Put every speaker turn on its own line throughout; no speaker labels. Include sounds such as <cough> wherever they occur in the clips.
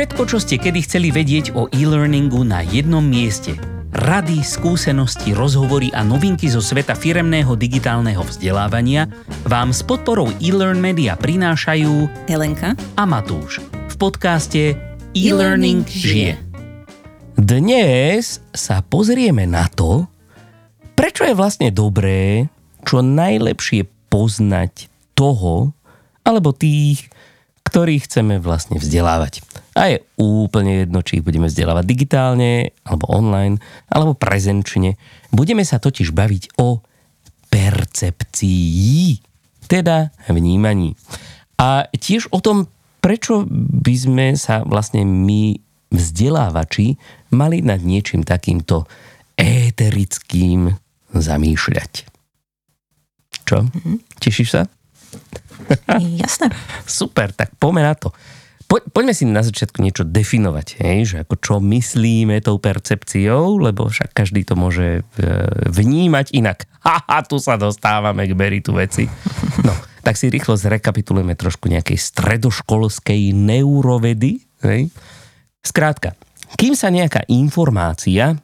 Všetko, čo ste kedy chceli vedieť o e-learningu na jednom mieste. Rady, skúsenosti, rozhovory a novinky zo sveta firemného digitálneho vzdelávania vám s podporou e-learn media prinášajú
Helenka
a Matúš v podcaste E-Learning žije.
Dnes sa pozrieme na to, prečo je vlastne dobré čo najlepšie poznať toho, alebo tých, ktorých chceme vlastne vzdelávať. A je úplne jedno, či ich budeme vzdelávať digitálne, alebo online, alebo prezenčne. Budeme sa totiž baviť o percepcii, teda vnímaní. A tiež o tom, prečo by sme sa vlastne my vzdelávači mali nad niečím takýmto éterickým zamýšľať. Čo? Mm-hmm. Tešíš sa? <laughs> <laughs>
Jasné.
Super, tak poďme na to. Po, poďme si na začiatku niečo definovať, hej? že ako čo myslíme tou percepciou, lebo však každý to môže e, vnímať inak. <laughs> Haha, tu sa dostávame k meritu veci. No, tak si rýchlo zrekapitulujeme trošku nejakej stredoškolskej neurovedy. Hej? Skrátka, kým sa nejaká informácia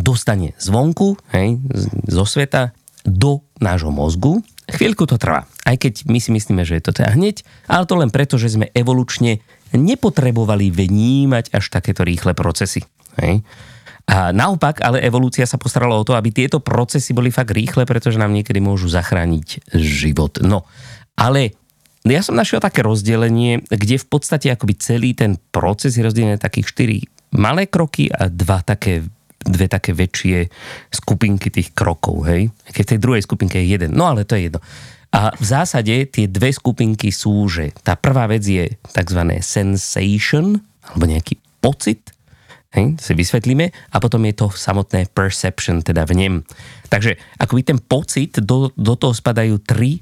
dostane zvonku, hej, zo sveta, do nášho mozgu, Chvíľku to trvá, aj keď my si myslíme, že je to teda hneď, ale to len preto, že sme evolučne nepotrebovali vnímať až takéto rýchle procesy. Hej? A naopak, ale evolúcia sa postarala o to, aby tieto procesy boli fakt rýchle, pretože nám niekedy môžu zachrániť život. No, ale ja som našiel také rozdelenie, kde v podstate akoby celý ten proces je rozdelený na takých 4 malé kroky a dva také dve také väčšie skupinky tých krokov, hej? Keď v tej druhej skupinke je jeden. No ale to je jedno. A v zásade tie dve skupinky sú, že tá prvá vec je tzv. sensation, alebo nejaký pocit, hej, si vysvetlíme, a potom je to samotné perception, teda vnem. Takže akoby ten pocit, do, do toho spadajú tri e,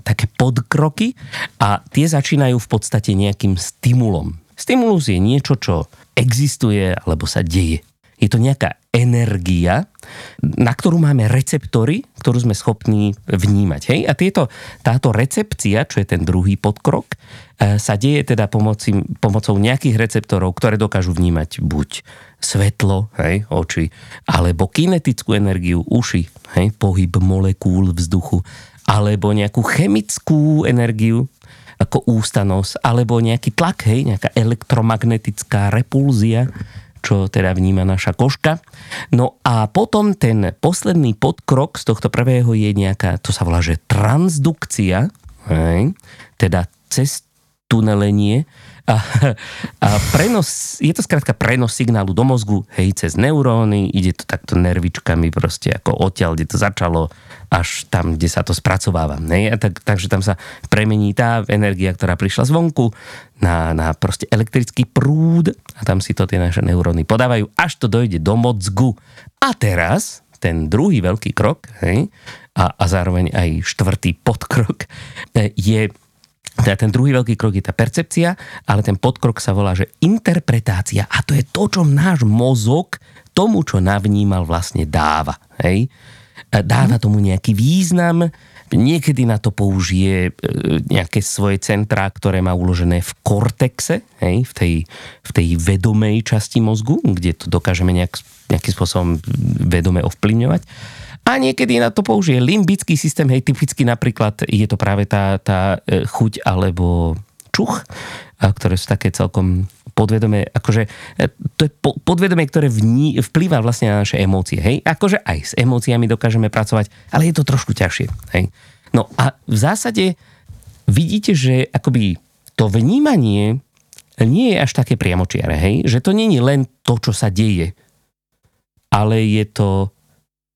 také podkroky a tie začínajú v podstate nejakým stimulom. Stimulus je niečo, čo existuje alebo sa deje je to nejaká energia, na ktorú máme receptory, ktorú sme schopní vnímať. Hej? A tieto, táto recepcia, čo je ten druhý podkrok, e, sa deje teda pomoci, pomocou nejakých receptorov, ktoré dokážu vnímať buď svetlo, hej, oči, alebo kinetickú energiu, uši, hej, pohyb molekúl vzduchu, alebo nejakú chemickú energiu, ako ústanosť, alebo nejaký tlak, hej, nejaká elektromagnetická repulzia, čo teda vníma naša koška. No a potom ten posledný podkrok z tohto prvého je nejaká, to sa volá, že transdukcia, hej, teda cez tunelenie a, a prenos, je to skrátka prenos signálu do mozgu, hej, cez neuróny, ide to takto nervičkami proste ako odtiaľ, kde to začalo, až tam, kde sa to spracováva. Hej, a tak, takže tam sa premení tá energia, ktorá prišla zvonku na, na proste elektrický prúd a tam si to tie naše neuróny podávajú, až to dojde do mozgu. A teraz ten druhý veľký krok, hej, a, a zároveň aj štvrtý podkrok, je teda ten druhý veľký krok je tá percepcia, ale ten podkrok sa volá, že interpretácia. A to je to, čo náš mozog tomu, čo navnímal, vlastne dáva. Hej? Dáva mhm. tomu nejaký význam, niekedy na to použije e, nejaké svoje centrá, ktoré má uložené v kortexe, hej? V, tej, v tej vedomej časti mozgu, kde to dokážeme nejak, nejakým spôsobom vedome ovplyvňovať. A niekedy na to použije limbický systém, hej, typicky napríklad je to práve tá, tá e, chuť alebo čuch, ktoré sú také celkom podvedomé, akože e, to je podvedomie, ktoré vní, vplýva vlastne na naše emócie, hej, akože aj s emóciami dokážeme pracovať, ale je to trošku ťažšie, hej. No a v zásade vidíte, že akoby to vnímanie nie je až také priamočiare, hej, že to je len to, čo sa deje, ale je to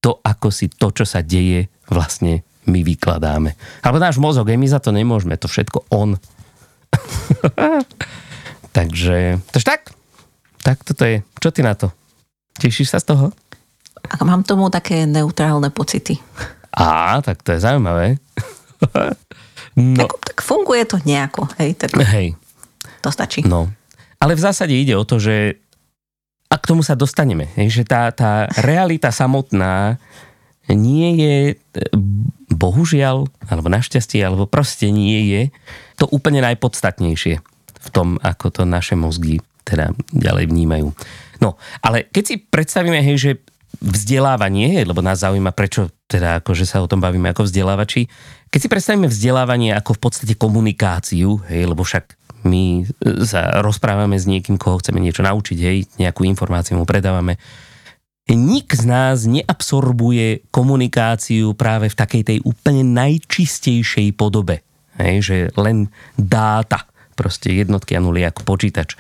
to, ako si to, čo sa deje, vlastne my vykladáme. Alebo náš mozog, my za to nemôžeme, to všetko on. <laughs> Takže, takže tak. Tak toto je. Čo ty na to? Tešíš sa z toho?
A mám tomu také neutrálne pocity.
Á, tak to je zaujímavé. <laughs>
no. tak, tak funguje to nejako, hej? Tak
hej.
To stačí.
No. Ale v zásade ide o to, že a k tomu sa dostaneme, že tá, tá realita samotná nie je, e, bohužiaľ, alebo našťastie, alebo proste nie je to úplne najpodstatnejšie v tom, ako to naše mozgy teda ďalej vnímajú. No, ale keď si predstavíme, hej, že vzdelávanie, lebo nás zaujíma, prečo teda akože sa o tom bavíme ako vzdelávači, keď si predstavíme vzdelávanie ako v podstate komunikáciu, hej, lebo však my sa rozprávame s niekým, koho chceme niečo naučiť, hej, nejakú informáciu mu predávame. Nik z nás neabsorbuje komunikáciu práve v takej tej úplne najčistejšej podobe. Hej, že len dáta, proste jednotky a nuly ako počítač.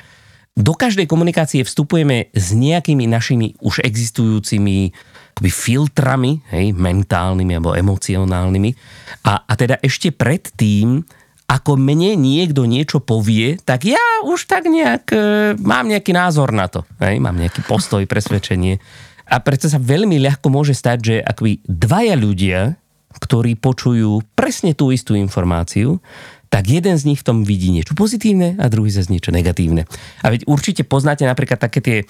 Do každej komunikácie vstupujeme s nejakými našimi už existujúcimi akoby filtrami, hej, mentálnymi alebo emocionálnymi. A, a teda ešte predtým, ako mne niekto niečo povie, tak ja už tak nejak e, mám nejaký názor na to. Hej, mám nejaký postoj, presvedčenie. A preto sa veľmi ľahko môže stať, že akoby dvaja ľudia, ktorí počujú presne tú istú informáciu, tak jeden z nich v tom vidí niečo pozitívne a druhý zase niečo negatívne. A veď určite poznáte napríklad také tie e,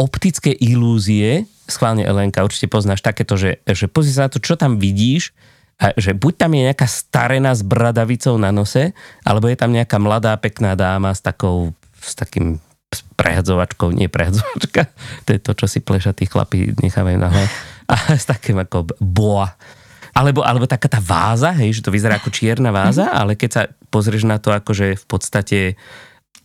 optické ilúzie, schválne Elenka, určite poznáš takéto, že, že pozri sa na to, čo tam vidíš, a že buď tam je nejaká starená s bradavicou na nose, alebo je tam nejaká mladá, pekná dáma s takou, s takým prehadzovačkou, nie prehadzovačka, <laughs> to je to, čo si plešatí chlapi nechávajú na <laughs> a s takým ako boa. Alebo, alebo taká tá váza, hej, že to vyzerá ako čierna váza, ale keď sa pozrieš na to akože v podstate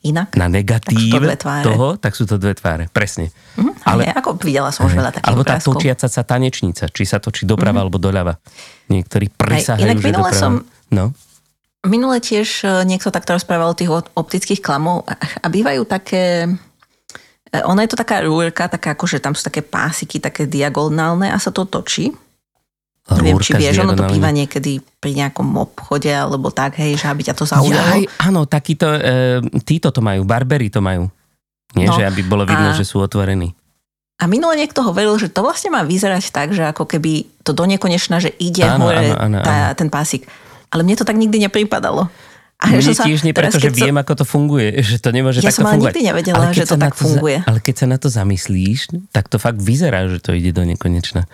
Inak.
na negatív tak toho, tak sú to dve tváre. Presne.
Mm, ale, ako videla som už veľa takých
Alebo tá točiaca sa tanečnica, či sa točí doprava mm. alebo doľava. Niektorí presahajú,
inak
že doprava. Som,
no. Minule tiež e, niekto takto rozprával o tých optických klamov a bývajú také... E, ona je to taká rúrka, taká akože tam sú také pásiky, také diagonálne a sa to točí. Neviem, či vieš, ono to býva niekedy pri nejakom obchode alebo tak, hej, že aby ťa to zaujalo. Jaj,
áno, takýto, e, títo to majú, barbery to majú. Nie, no, že aby bolo vidno, a, že sú otvorení.
A minule niekto hovoril, že to vlastne má vyzerať tak, že ako keby to do nekonečna, že ide áno, hore áno, áno, tá, ten pásik. Ale mne to tak nikdy nepripadalo.
A Mne sa, tiež nie, pretože viem, som, ako to funguje, <laughs> že to nemôže
ja
takto
fungovať. Ja som nikdy nevedela, že to tak funguje.
ale keď sa na to zamyslíš, tak to fakt vyzerá, že to ide do nekonečna.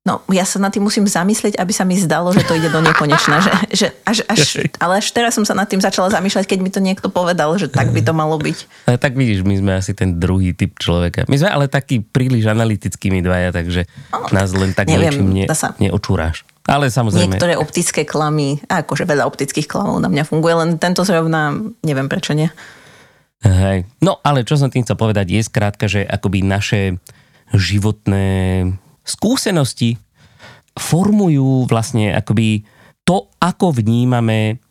No, ja sa na tým musím zamyslieť, aby sa mi zdalo, že to ide do nekonečna. Že, že až, až, ale až teraz som sa nad tým začala zamýšľať, keď mi to niekto povedal, že tak by to malo byť.
Ale tak vidíš, my sme asi ten druhý typ človeka. My sme ale takí príliš analytickými dvaja, takže no, nás len tak neviem, niečím ne, sa... neočúráš. Ale samozrejme.
Niektoré optické klamy, akože veľa optických klamov na mňa funguje, len tento zrovna, neviem prečo nie.
Hej. No ale čo som tým chcel povedať je skrátka, že akoby naše životné skúsenosti formujú vlastne akoby to, ako vnímame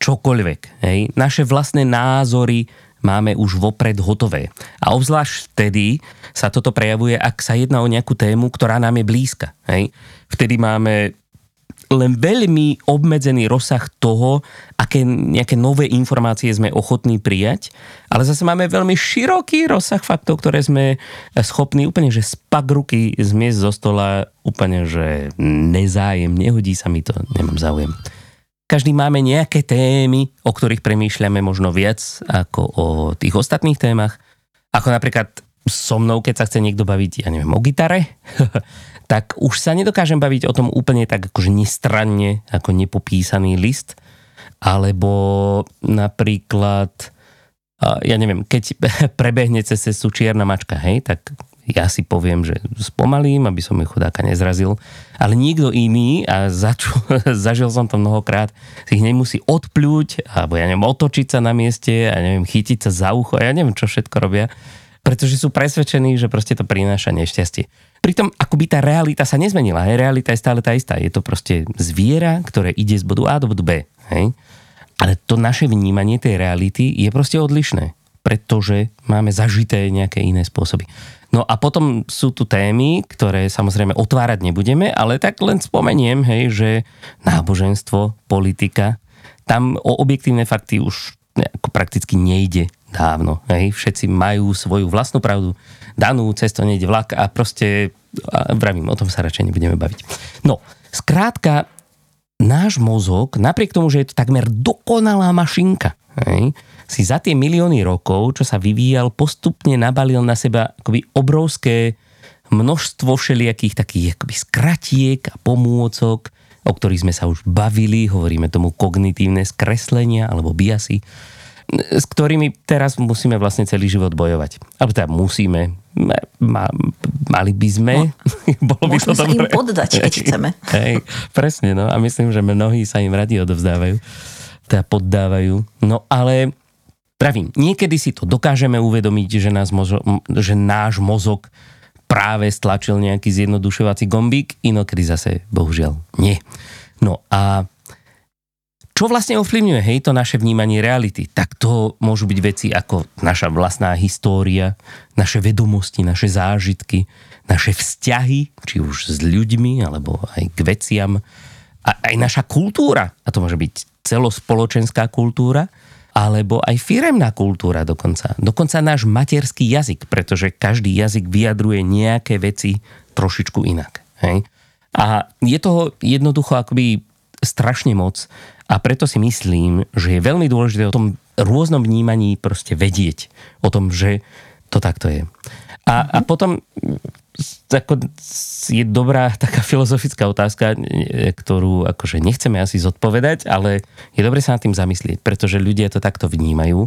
čokoľvek. Hej? Naše vlastné názory máme už vopred hotové. A obzvlášť vtedy sa toto prejavuje, ak sa jedná o nejakú tému, ktorá nám je blízka. Hej? Vtedy máme len veľmi obmedzený rozsah toho, aké nejaké nové informácie sme ochotní prijať, ale zase máme veľmi široký rozsah faktov, ktoré sme schopní úplne, že spak ruky zmiesť zo stola úplne, že nezájem, nehodí sa mi to, nemám záujem. Každý máme nejaké témy, o ktorých premýšľame možno viac ako o tých ostatných témach. Ako napríklad so mnou, keď sa chce niekto baviť, ja neviem, o gitare, <laughs> tak už sa nedokážem baviť o tom úplne tak akože nestranne, ako nepopísaný list, alebo napríklad, ja neviem, keď <laughs> prebehne cez cestu čierna mačka, hej, tak ja si poviem, že spomalím, aby som ju chudáka nezrazil, ale niekto iný, a začu, <laughs> zažil som to mnohokrát, si ich nemusí odpľuť, alebo ja neviem, otočiť sa na mieste, a neviem, chytiť sa za ucho, ja neviem, čo všetko robia, pretože sú presvedčení, že proste to prináša nešťastie. Pritom akoby tá realita sa nezmenila. Hej? Realita je stále tá istá. Je to proste zviera, ktoré ide z bodu A do bodu B. Hej? Ale to naše vnímanie tej reality je proste odlišné, pretože máme zažité nejaké iné spôsoby. No a potom sú tu témy, ktoré samozrejme otvárať nebudeme, ale tak len spomeniem, hej, že náboženstvo, politika, tam o objektívne fakty už prakticky nejde dávno. Hej? Všetci majú svoju vlastnú pravdu, danú, cez to nejde vlak a proste, a vravím, o tom sa radšej nebudeme baviť. No, skrátka, náš mozog, napriek tomu, že je to takmer dokonalá mašinka, hej, si za tie milióny rokov, čo sa vyvíjal, postupne nabalil na seba akoby obrovské množstvo všelijakých takých akoby skratiek a pomôcok, o ktorých sme sa už bavili, hovoríme tomu kognitívne skreslenia alebo biasy s ktorými teraz musíme vlastne celý život bojovať. Alebo teda musíme, ma, mali by sme. No, <laughs>
Bolo by to sa dobré. im poddať, keď chceme.
Hej, presne, no a myslím, že mnohí sa im radi odovzdávajú, teda poddávajú. No ale pravím, niekedy si to dokážeme uvedomiť, že, nás mozo, že náš mozog práve stlačil nejaký zjednodušovací gombík, inokedy zase bohužiaľ nie. No a čo vlastne ovplyvňuje, hej, to naše vnímanie reality? Tak to môžu byť veci ako naša vlastná história, naše vedomosti, naše zážitky, naše vzťahy, či už s ľuďmi, alebo aj k veciam, a aj naša kultúra, a to môže byť celospoločenská kultúra, alebo aj firemná kultúra dokonca. Dokonca náš materský jazyk, pretože každý jazyk vyjadruje nejaké veci trošičku inak. Hej? A je toho jednoducho akoby strašne moc a preto si myslím, že je veľmi dôležité o tom rôznom vnímaní proste vedieť. O tom, že to takto je. A, a mhm. potom ako, je dobrá taká filozofická otázka, ktorú akože nechceme asi zodpovedať, ale je dobre sa nad tým zamyslieť, pretože ľudia to takto vnímajú.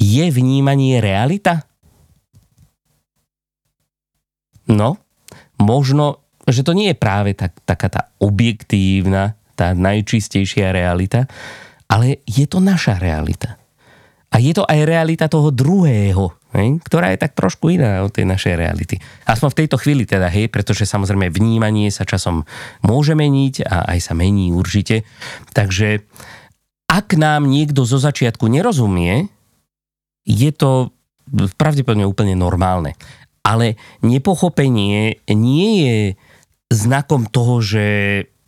Je vnímanie realita? No, možno, že to nie je práve tak, taká tá objektívna tá najčistejšia realita, ale je to naša realita. A je to aj realita toho druhého, hej, ktorá je tak trošku iná od tej našej reality. Aspoň v tejto chvíli teda, hej, pretože samozrejme vnímanie sa časom môže meniť a aj sa mení určite. Takže ak nám niekto zo začiatku nerozumie, je to pravdepodobne úplne normálne. Ale nepochopenie nie je znakom toho, že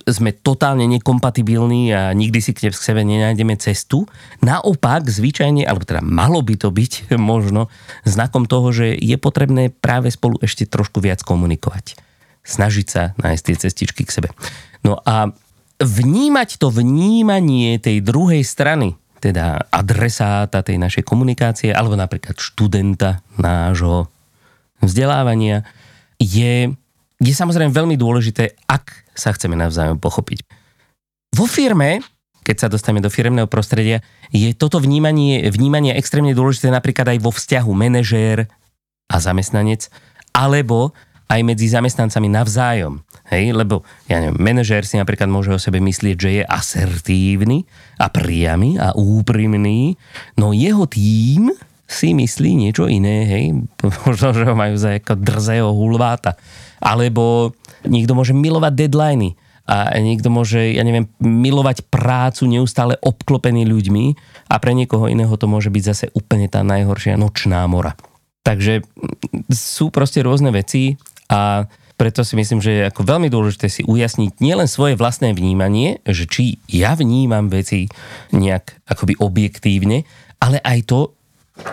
sme totálne nekompatibilní a nikdy si k sebe nenájdeme cestu. Naopak, zvyčajne, alebo teda malo by to byť <laughs> možno znakom toho, že je potrebné práve spolu ešte trošku viac komunikovať. Snažiť sa nájsť tie cestičky k sebe. No a vnímať to vnímanie tej druhej strany, teda adresáta tej našej komunikácie, alebo napríklad študenta nášho vzdelávania, je je samozrejme veľmi dôležité, ak sa chceme navzájom pochopiť. Vo firme, keď sa dostaneme do firmného prostredia, je toto vnímanie, vnímanie extrémne dôležité napríklad aj vo vzťahu manažér a zamestnanec, alebo aj medzi zamestnancami navzájom. Hej, lebo ja neviem, manažér si napríklad môže o sebe myslieť, že je asertívny a priamy a úprimný, no jeho tým si myslí niečo iné, hej, <laughs> možno, že ho majú za ako drzého hulváta. Alebo niekto môže milovať deadliny. A niekto môže, ja neviem, milovať prácu neustále obklopený ľuďmi. A pre niekoho iného to môže byť zase úplne tá najhoršia nočná mora. Takže sú proste rôzne veci a preto si myslím, že je ako veľmi dôležité si ujasniť nielen svoje vlastné vnímanie, že či ja vnímam veci nejak akoby objektívne, ale aj to,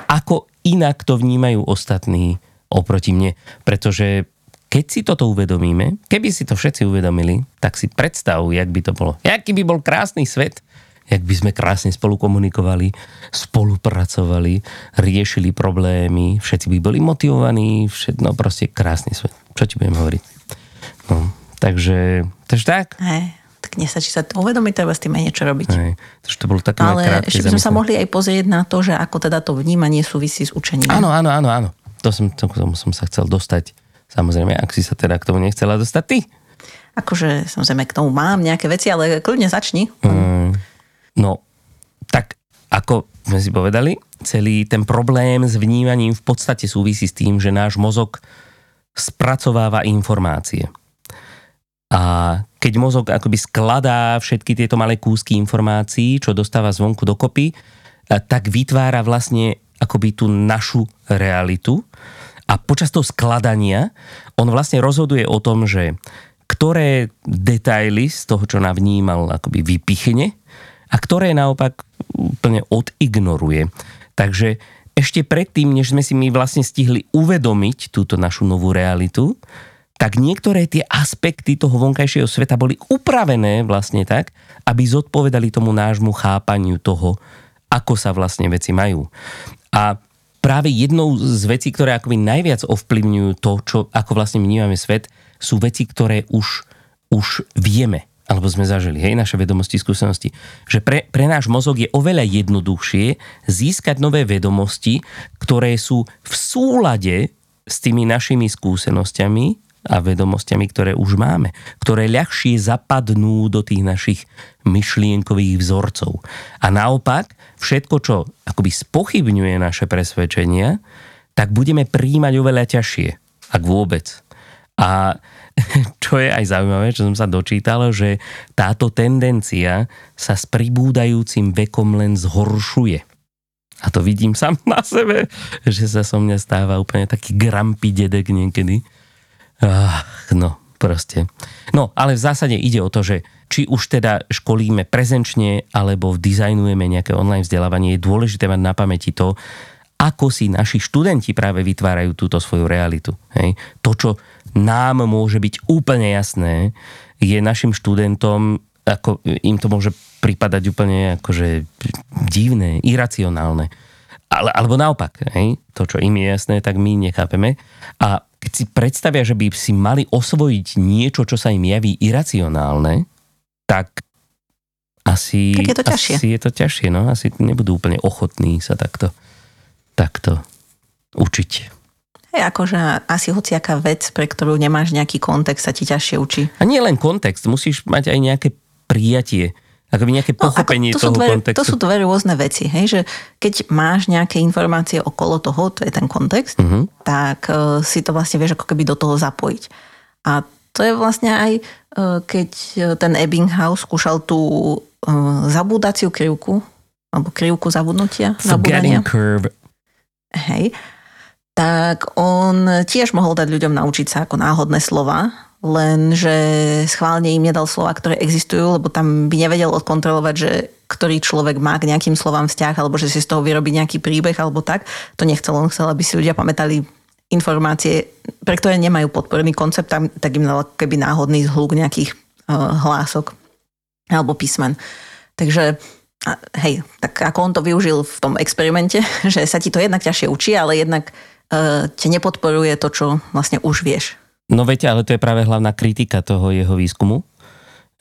ako inak to vnímajú ostatní oproti mne. Pretože keď si toto uvedomíme, keby si to všetci uvedomili, tak si predstav, jak by to bolo. Jaký by bol krásny svet, jak by sme krásne spolu komunikovali, spolupracovali, riešili problémy, všetci by boli motivovaní, všetno proste krásny svet. Čo ti budem hovoriť? No, takže, takže tak.
Hey tak nestačí sa uvedomiť, treba s tým aj niečo robiť.
Hej, to bolo také
Ale ešte by sme sa mohli aj pozrieť na to, že ako teda to vnímanie súvisí s učením.
Áno, áno, áno, áno. To som, to, to som sa chcel dostať Samozrejme, ak si sa teda k tomu nechcela dostať ty.
Akože samozrejme k tomu mám nejaké veci, ale kľudne začni. Mm,
no, tak ako sme si povedali, celý ten problém s vnímaním v podstate súvisí s tým, že náš mozog spracováva informácie. A keď mozog akoby skladá všetky tieto malé kúsky informácií, čo dostáva zvonku dokopy, tak vytvára vlastne akoby tú našu realitu a počas toho skladania on vlastne rozhoduje o tom, že ktoré detaily z toho, čo navnímal, akoby vypichne a ktoré naopak úplne odignoruje. Takže ešte predtým, než sme si my vlastne stihli uvedomiť túto našu novú realitu, tak niektoré tie aspekty toho vonkajšieho sveta boli upravené vlastne tak, aby zodpovedali tomu nášmu chápaniu toho, ako sa vlastne veci majú. A práve jednou z vecí, ktoré akoby najviac ovplyvňujú to, čo, ako vlastne vnímame svet, sú veci, ktoré už, už vieme alebo sme zažili, hej, naše vedomosti, skúsenosti, že pre, pre náš mozog je oveľa jednoduchšie získať nové vedomosti, ktoré sú v súlade s tými našimi skúsenosťami a vedomostiami, ktoré už máme, ktoré ľahšie zapadnú do tých našich myšlienkových vzorcov. A naopak, všetko, čo akoby spochybňuje naše presvedčenia, tak budeme príjmať oveľa ťažšie, ak vôbec. A <laughs> čo je aj zaujímavé, čo som sa dočítal, že táto tendencia sa s pribúdajúcim vekom len zhoršuje. A to vidím sám na sebe, <laughs> že sa so mňa stáva úplne taký grampy dedek niekedy. Ach, no, proste. No, ale v zásade ide o to, že či už teda školíme prezenčne, alebo dizajnujeme nejaké online vzdelávanie, je dôležité mať na pamäti to, ako si naši študenti práve vytvárajú túto svoju realitu. Hej? To, čo nám môže byť úplne jasné, je našim študentom, ako im to môže pripadať úplne akože divné, iracionálne. Ale, alebo naopak, hej? to, čo im je jasné, tak my nechápeme. A keď si predstavia, že by si mali osvojiť niečo, čo sa im javí iracionálne, tak asi,
tak je to ťažšie.
asi je to ťažšie. No? Asi nebudú úplne ochotní sa takto, takto učiť.
Hej, akože asi hociaká vec, pre ktorú nemáš nejaký kontext, sa ti ťažšie učí.
A nie len kontext, musíš mať aj nejaké prijatie, akoby nejaké pochopenie no, ako, to toho
dve,
kontextu.
To sú dve rôzne veci, hej, že keď máš nejaké informácie okolo toho, to je ten kontext, uh-huh. tak uh, si to vlastne vieš ako keby do toho zapojiť. A to je vlastne aj, uh, keď ten Ebbinghaus skúšal tú uh, zabúdaciu krivku, alebo krivku zabudnutia.
Forgetting curve.
Hej tak on tiež mohol dať ľuďom naučiť sa ako náhodné slova, lenže schválne im nedal slova, ktoré existujú, lebo tam by nevedel odkontrolovať, že ktorý človek má k nejakým slovám vzťah, alebo že si z toho vyrobí nejaký príbeh, alebo tak. To nechcel, on chcel, aby si ľudia pamätali informácie, pre ktoré nemajú podporný koncept, tak im dal keby náhodný zhluk nejakých uh, hlások alebo písmen. Takže hej, tak ako on to využil v tom experimente, <laughs> že sa ti to jednak ťažšie učí, ale jednak E, te nepodporuje to, čo vlastne už vieš.
No viete, ale to je práve hlavná kritika toho jeho výskumu,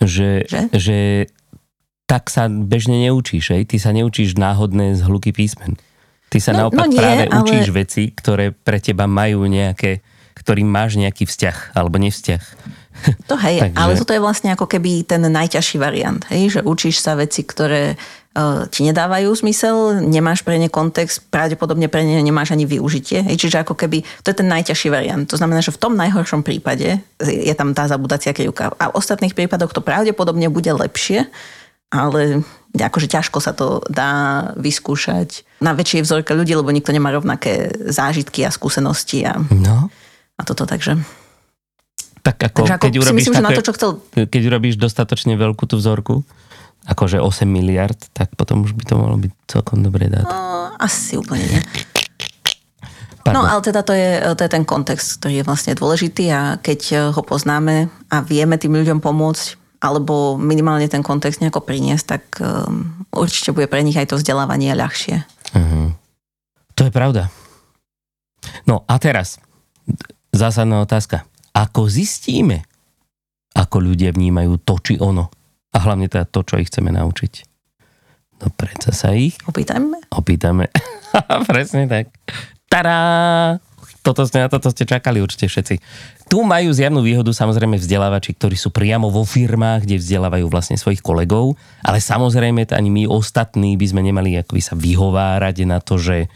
že, že? že tak sa bežne neučíš, aj? ty sa neučíš náhodné zhluky písmen. Ty sa no, naopak no nie, práve ale... učíš veci, ktoré pre teba majú nejaké, ktorým máš nejaký vzťah alebo nevzťah.
To hej, <laughs> Takže... ale toto je vlastne ako keby ten najťažší variant, hej, že učíš sa veci, ktoré E, ti nedávajú zmysel, nemáš pre ne kontext, pravdepodobne pre ne nemáš ani využitie. Hej, čiže ako keby, to je ten najťažší variant. To znamená, že v tom najhoršom prípade je tam tá zabudacia krivka. A v ostatných prípadoch to pravdepodobne bude lepšie, ale akože ťažko sa to dá vyskúšať na väčšie vzorke ľudí, lebo nikto nemá rovnaké zážitky a skúsenosti. A,
no.
a toto takže...
Tak ako, takže ako keď urobíš
myslím, také, na to, čo chcel...
Keď urobíš dostatočne veľkú tú vzorku, akože 8 miliard, tak potom už by to mohlo byť celkom dobré dáta.
No, asi úplne nie. Pardon. No ale teda to je, to je ten kontext, ktorý je vlastne dôležitý a keď ho poznáme a vieme tým ľuďom pomôcť, alebo minimálne ten kontext nejako priniesť, tak um, určite bude pre nich aj to vzdelávanie ľahšie. Uh-huh.
To je pravda. No a teraz, zásadná otázka. Ako zistíme, ako ľudia vnímajú to či ono? A hlavne teda to, čo ich chceme naučiť. No predsa sa ich...
Opýtajme?
Opýtame. <laughs> Presne tak. Tadá! Toto ste, na toto ste čakali určite všetci. Tu majú zjavnú výhodu samozrejme vzdelávači, ktorí sú priamo vo firmách, kde vzdelávajú vlastne svojich kolegov, ale samozrejme ani my ostatní by sme nemali akoby sa vyhovárať na to, že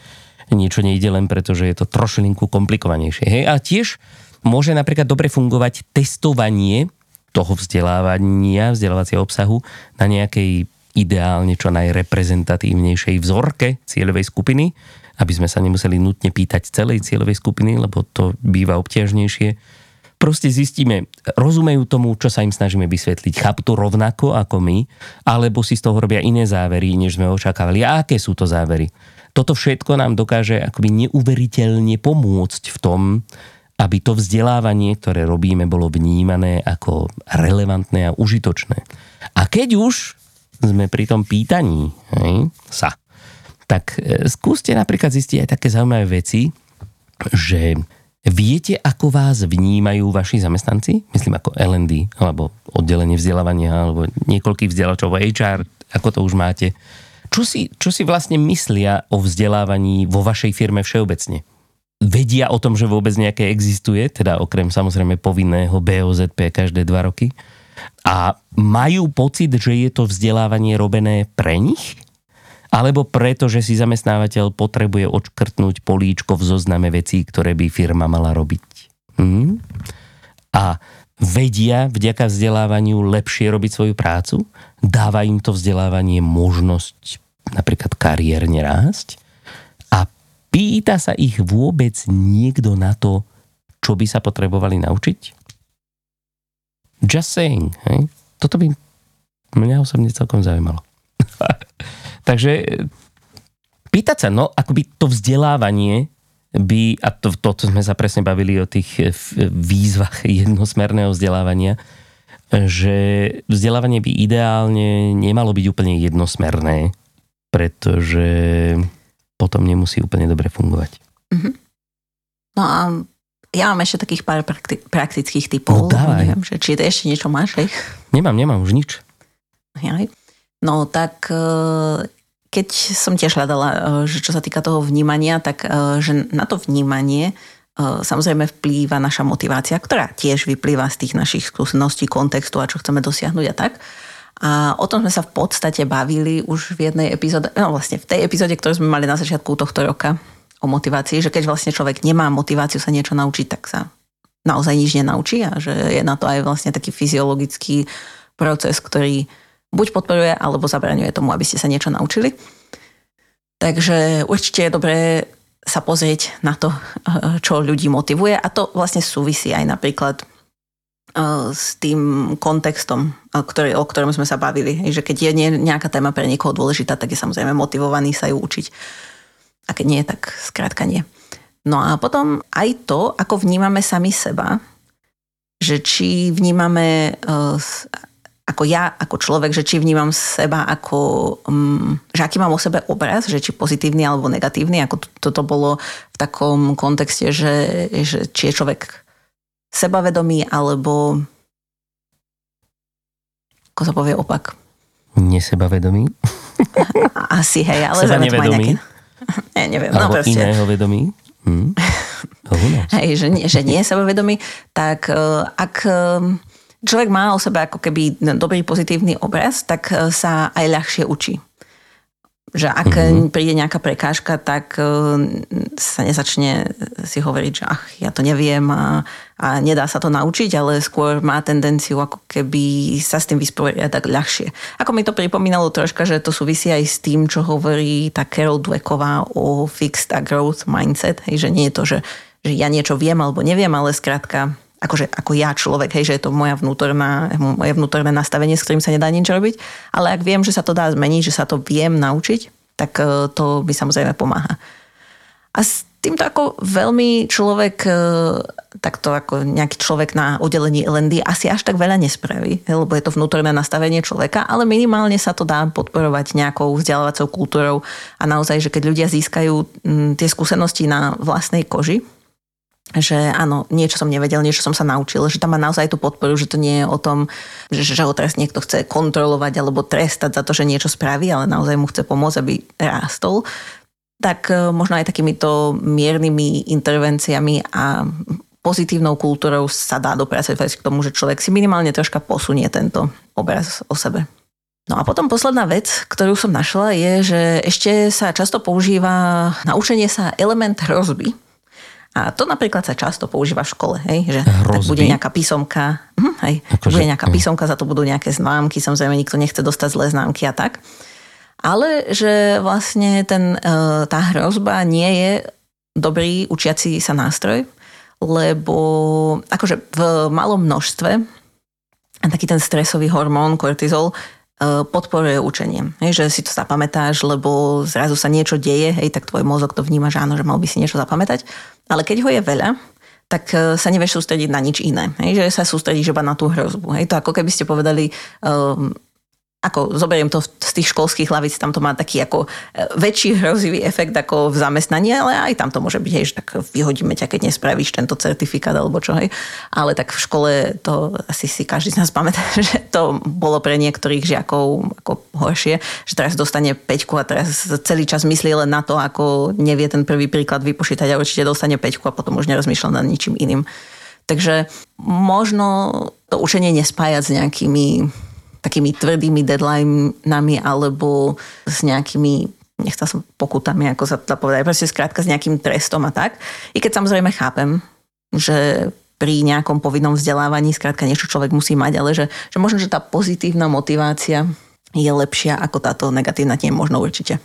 niečo nejde len preto, že je to trošilinku komplikovanejšie. Hej? A tiež môže napríklad dobre fungovať testovanie toho vzdelávania, vzdelávacieho obsahu na nejakej ideálne čo najreprezentatívnejšej vzorke cieľovej skupiny, aby sme sa nemuseli nutne pýtať celej cieľovej skupiny, lebo to býva obťažnejšie. Proste zistíme, rozumejú tomu, čo sa im snažíme vysvetliť, chápu to rovnako ako my, alebo si z toho robia iné závery, než sme očakávali. A aké sú to závery? Toto všetko nám dokáže akoby neuveriteľne pomôcť v tom, aby to vzdelávanie, ktoré robíme, bolo vnímané ako relevantné a užitočné. A keď už sme pri tom pýtaní hej, sa, tak e, skúste napríklad zistiť aj také zaujímavé veci, že Viete, ako vás vnímajú vaši zamestnanci? Myslím ako L&D, alebo oddelenie vzdelávania, alebo niekoľkých vzdelávačov, HR, ako to už máte. Čo si, čo si vlastne myslia o vzdelávaní vo vašej firme všeobecne? Vedia o tom, že vôbec nejaké existuje, teda okrem samozrejme povinného BOZP každé dva roky? A majú pocit, že je to vzdelávanie robené pre nich? alebo preto, že si zamestnávateľ potrebuje odškrtnúť políčko v zozname vecí, ktoré by firma mala robiť. Hmm? A vedia vďaka vzdelávaniu lepšie robiť svoju prácu, dáva im to vzdelávanie možnosť napríklad kariérne rásť pýta sa ich vôbec niekto na to, čo by sa potrebovali naučiť? Just saying. Hej? Toto by mňa osobne celkom zaujímalo. <laughs> Takže e, pýtať sa, no akoby to vzdelávanie by, a to, toto sme sa presne bavili o tých e, výzvach <laughs> jednosmerného vzdelávania, že vzdelávanie by ideálne nemalo byť úplne jednosmerné, pretože potom nemusí úplne dobre fungovať. Mm-hmm.
No a ja mám ešte takých pár prakti- praktických typov.
No dávaj.
Neviem, že či ešte niečo máš, hej?
Nemám, nemám už nič.
No tak e, keď som tiež hľadala, e, že čo sa týka toho vnímania, tak e, že na to vnímanie samozrejme vplýva naša motivácia, ktorá tiež vyplýva z tých našich skúseností, kontextu a čo chceme dosiahnuť a tak. A o tom sme sa v podstate bavili už v jednej epizóde, no vlastne v tej epizóde, ktorú sme mali na začiatku tohto roka o motivácii, že keď vlastne človek nemá motiváciu sa niečo naučiť, tak sa naozaj nič nenaučí a že je na to aj vlastne taký fyziologický proces, ktorý buď podporuje, alebo zabraňuje tomu, aby ste sa niečo naučili. Takže určite je dobré sa pozrieť na to, čo ľudí motivuje a to vlastne súvisí aj napríklad s tým kontextom, eh, ktorý, o ktorom sme sa bavili. Že keď je nejaká téma pre niekoho dôležitá, tak je samozrejme motivovaný sa ju učiť. A keď nie, tak skrátka nie. No a potom aj to, ako vnímame sami seba, že či vnímame ako ja, ako človek, že či vnímam seba ako, um, že aký mám o sebe obraz, že či pozitívny alebo negatívny, ako to, toto bolo v takom kontexte, že, že či je človek sebavedomý alebo ako sa povie opak?
Nesebavedomý? <laughs>
Asi, hej, ale
Seba nevedomý?
Nejaké... Ne, <laughs> neviem.
Alebo
no, proste.
iného vedomí? Hm?
Hej, že, nie, že nie je sebavedomý, tak uh, ak uh, človek má o sebe ako keby dobrý pozitívny obraz, tak e, sa aj ľahšie učí. Že ak mm-hmm. príde nejaká prekážka, tak e, sa nezačne si hovoriť, že ach, ja to neviem a, a nedá sa to naučiť, ale skôr má tendenciu ako keby sa s tým vysporiadať ľahšie. Ako mi to pripomínalo troška, že to súvisí aj s tým, čo hovorí tá Carol Dwecková o fixed a growth mindset, hej, že nie je to, že, že ja niečo viem alebo neviem, ale skrátka akože ako ja človek, hej, že je to moja vnútorná, moje vnútorné nastavenie, s ktorým sa nedá nič robiť, ale ak viem, že sa to dá zmeniť, že sa to viem naučiť, tak e, to by samozrejme pomáha. A s týmto ako veľmi človek, e, takto ako nejaký človek na oddelení LND asi až tak veľa nespraví, lebo je to vnútorné nastavenie človeka, ale minimálne sa to dá podporovať nejakou vzdelávacou kultúrou a naozaj, že keď ľudia získajú tie skúsenosti na vlastnej koži, že áno, niečo som nevedel, niečo som sa naučil, že tam má naozaj tú podporu, že to nie je o tom, že, že ho teraz niekto chce kontrolovať alebo trestať za to, že niečo spraví, ale naozaj mu chce pomôcť, aby rástol, tak e, možno aj takýmito miernymi intervenciami a pozitívnou kultúrou sa dá dopracovať k tomu, že človek si minimálne troška posunie tento obraz o sebe. No a potom posledná vec, ktorú som našla, je, že ešte sa často používa naučenie sa element hrozby, a to napríklad sa často používa v škole, hej, že tak bude nejaká písomka, hm, hej, Ako bude nejaká písomka, za to budú nejaké známky, samozrejme nikto nechce dostať zlé známky a tak. Ale že vlastne ten, e, tá hrozba nie je dobrý učiaci sa nástroj, lebo akože v malom množstve taký ten stresový hormón kortizol podporuje učenie. Hej, že si to zapamätáš, lebo zrazu sa niečo deje, hej, tak tvoj mozog to vníma, že áno, že mal by si niečo zapamätať. Ale keď ho je veľa, tak e, sa nevieš sústrediť na nič iné. Hej, že sa sústredíš iba na tú hrozbu. Hej, to ako keby ste povedali, um, ako zoberiem to z tých školských hlavíc, tam to má taký ako e, väčší hrozivý efekt ako v zamestnaní, ale aj tam to môže byť, hej, že tak vyhodíme ťa, keď nespravíš tento certifikát alebo čo, hej. Ale tak v škole to asi si každý z nás pamätá, <laughs> že to bolo pre niektorých žiakov ako horšie, že teraz dostane peťku a teraz celý čas myslí len na to, ako nevie ten prvý príklad vypočítať a určite dostane peťku a potom už nerozmýšľa nad ničím iným. Takže možno to učenie nespájať s nejakými takými tvrdými deadlineami alebo s nejakými nechcel som pokutami, ako sa to povedať, proste skrátka s nejakým trestom a tak. I keď samozrejme chápem, že pri nejakom povinnom vzdelávaní skrátka niečo človek musí mať, ale že, že možno, že tá pozitívna motivácia je lepšia ako táto negatívna, nie možno určite.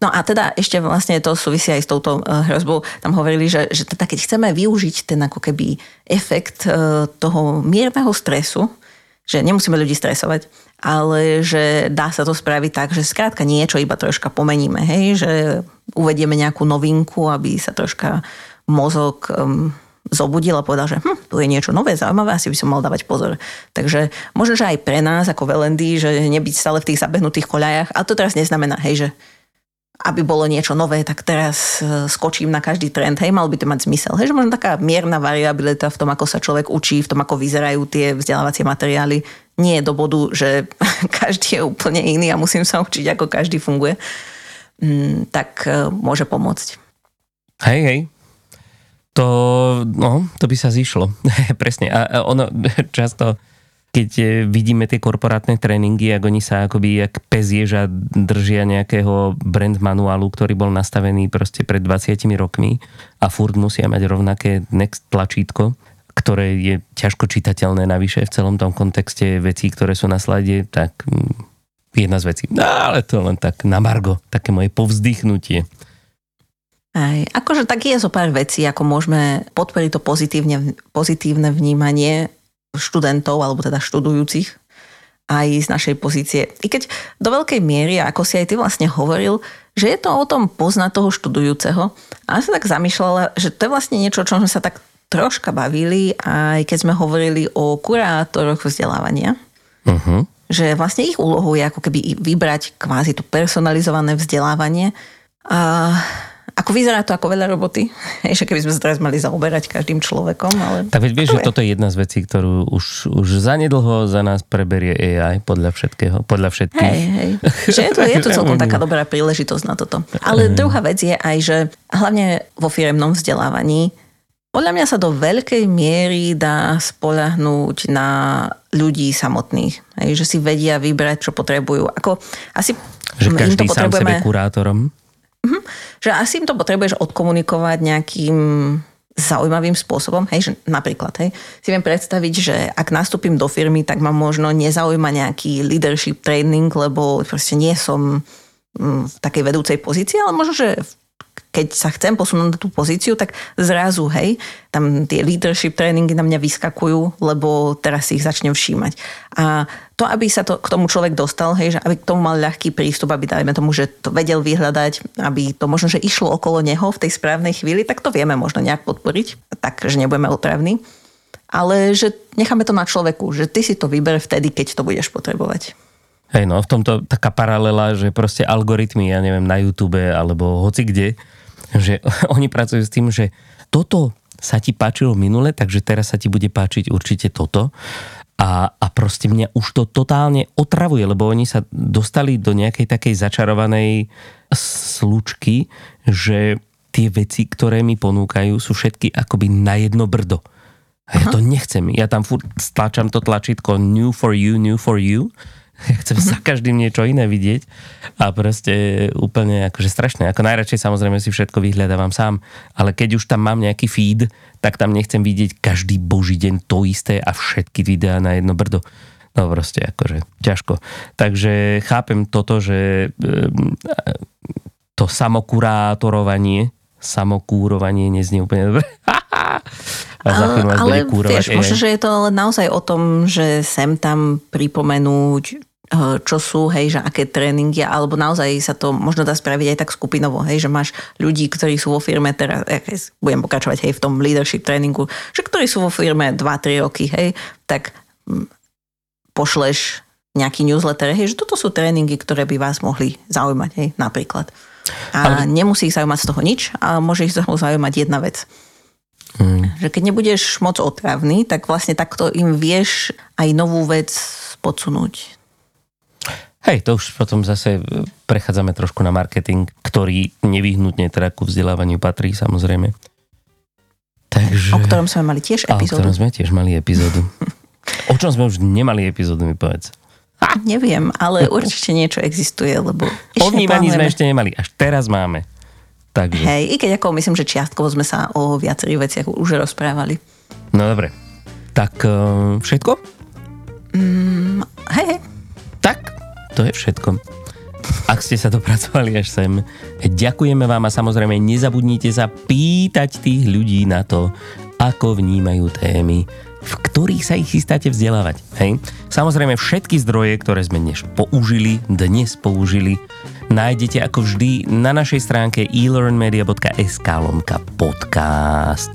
No a teda ešte vlastne to súvisí aj s touto eh, hrozbou. Tam hovorili, že, že teda keď chceme využiť ten ako keby efekt eh, toho mierneho stresu, že nemusíme ľudí stresovať, ale že dá sa to spraviť tak, že skrátka niečo iba troška pomeníme, hej, že uvedieme nejakú novinku, aby sa troška mozog um, zobudil a povedal, že hm, tu je niečo nové, zaujímavé, asi by som mal dávať pozor. Takže možno, že aj pre nás ako velendy, že nebyť stále v tých zabehnutých koľajach, ale to teraz neznamená, hej, že aby bolo niečo nové, tak teraz e, skočím na každý trend. Hej, mal by to mať zmysel. Hej, že možno taká mierna variabilita v tom, ako sa človek učí, v tom, ako vyzerajú tie vzdelávacie materiály. Nie je do bodu, že <laughs> každý je úplne iný a musím sa učiť, ako každý funguje. Mm, tak e, môže pomôcť.
Hej, hej. To, no, to by sa zišlo. <laughs> Presne. A ono <laughs> často keď e, vidíme tie korporátne tréningy, ak oni sa akoby jak pezieža držia nejakého brand manuálu, ktorý bol nastavený proste pred 20 rokmi a furt musia mať rovnaké next tlačítko, ktoré je ťažko čitateľné navyše v celom tom kontexte vecí, ktoré sú na slade, tak mm, jedna z vecí. No, ale to len tak na margo, také moje povzdychnutie.
Aj, akože tak je zo pár vecí, ako môžeme podporiť to pozitívne, pozitívne vnímanie študentov alebo teda študujúcich aj z našej pozície. I keď do veľkej miery, ako si aj ty vlastne hovoril, že je to o tom poznať toho študujúceho. A ja sa tak zamýšľala, že to je vlastne niečo, o čom sme sa tak troška bavili, aj keď sme hovorili o kurátoroch vzdelávania. Uh-huh. Že vlastne ich úlohou je ako keby vybrať kvázi to personalizované vzdelávanie. A ako vyzerá to ako veľa roboty? <laughs> Ešte keby sme sa teraz mali zaoberať každým človekom. Ale
tak veď vieš, že toto je jedna z vecí, ktorú už, už zanedlho za nás preberie AI podľa všetkého, podľa všetkých.
Hej, hej. Že je to, je to celkom taká dobrá príležitosť na toto. Ale druhá vec je aj, že hlavne vo firemnom vzdelávaní podľa mňa sa do veľkej miery dá spolahnúť na ľudí samotných. Hej, že si vedia vybrať, čo potrebujú. Ako, asi
že každý sám sebe kurátorom?
Mm-hmm. Že asi im to potrebuješ odkomunikovať nejakým zaujímavým spôsobom, hej, že napríklad, hej, si viem predstaviť, že ak nastúpim do firmy, tak ma možno nezaujíma nejaký leadership training, lebo proste nie som mm, v takej vedúcej pozícii, ale možno, že v keď sa chcem posunúť na tú pozíciu, tak zrazu, hej, tam tie leadership tréningy na mňa vyskakujú, lebo teraz si ich začnem všímať. A to, aby sa to k tomu človek dostal, hej, že aby k tomu mal ľahký prístup, aby dajme tomu, že to vedel vyhľadať, aby to možno, že išlo okolo neho v tej správnej chvíli, tak to vieme možno nejak podporiť, tak, že nebudeme otravní. Ale že necháme to na človeku, že ty si to vyber vtedy, keď to budeš potrebovať.
Hej no, v tomto taká paralela, že proste algoritmy, ja neviem, na YouTube alebo hoci kde, že <laughs> oni pracujú s tým, že toto sa ti páčilo minule, takže teraz sa ti bude páčiť určite toto. A, a proste mňa už to totálne otravuje, lebo oni sa dostali do nejakej takej začarovanej slučky, že tie veci, ktoré mi ponúkajú, sú všetky akoby na jedno brdo. A ja Aha. to nechcem. Ja tam furt stlačam to tlačítko new for you, new for you <laughs> ja chcem za každým niečo iné vidieť a proste úplne akože strašné. Ako najradšej samozrejme si všetko vyhľadávam sám, ale keď už tam mám nejaký feed, tak tam nechcem vidieť každý boží deň to isté a všetky videá na jedno brdo. No proste akože ťažko. Takže chápem toto, že ehm, to samokurátorovanie, samokúrovanie neznie úplne dobre. <laughs>
a za chvíľu ale. Vieš, možno, že je to naozaj o tom, že sem tam pripomenúť čo sú, hej, že aké tréningy, alebo naozaj sa to možno dá spraviť aj tak skupinovo, hej, že máš ľudí, ktorí sú vo firme teraz, ja budem pokračovať, hej, v tom leadership tréningu, že ktorí sú vo firme 2-3 roky, hej, tak hm, pošleš nejaký newsletter, hej, že toto sú tréningy, ktoré by vás mohli zaujímať, hej, napríklad. A Ale... nemusí ich zaujímať z toho nič, a môže ich zaujímať jedna vec. Hmm. Že keď nebudeš moc otravný, tak vlastne takto im vieš aj novú vec podsunúť.
Hej, to už potom zase prechádzame trošku na marketing, ktorý nevyhnutne teda ku vzdelávaniu patrí, samozrejme.
Takže... O ktorom sme mali tiež epizódu.
O ktorom sme tiež mali epizódu. <laughs> o čom sme už nemali epizódu, mi povedz.
Ha! Neviem, ale <laughs> určite niečo existuje, lebo...
O vnímaní sme ešte nemali, až teraz máme.
Takže. Hej, i keď ako myslím, že čiastkovo sme sa o viacerých veciach už rozprávali.
No dobre. Tak uh, všetko?
Mm, hej, hej.
To je všetko. Ak ste sa dopracovali až sem, ďakujeme vám a samozrejme nezabudnite sa pýtať tých ľudí na to, ako vnímajú témy, v ktorých sa ich chystáte vzdelávať. Hej? Samozrejme všetky zdroje, ktoré sme dnes použili, dnes použili, nájdete ako vždy na našej stránke elearnmedia.sk lomka podcast.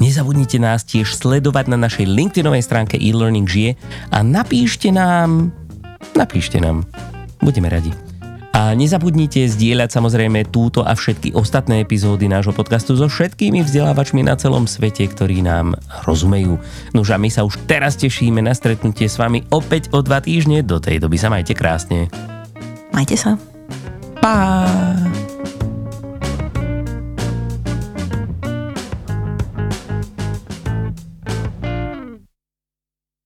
Nezabudnite nás tiež sledovať na našej LinkedInovej stránke e-learning žije a napíšte nám napíšte nám. Budeme radi. A nezabudnite zdieľať samozrejme túto a všetky ostatné epizódy nášho podcastu so všetkými vzdelávačmi na celom svete, ktorí nám rozumejú. Nož a my sa už teraz tešíme na stretnutie s vami opäť o dva týždne. Do tej doby sa majte krásne.
Majte sa.
Pa!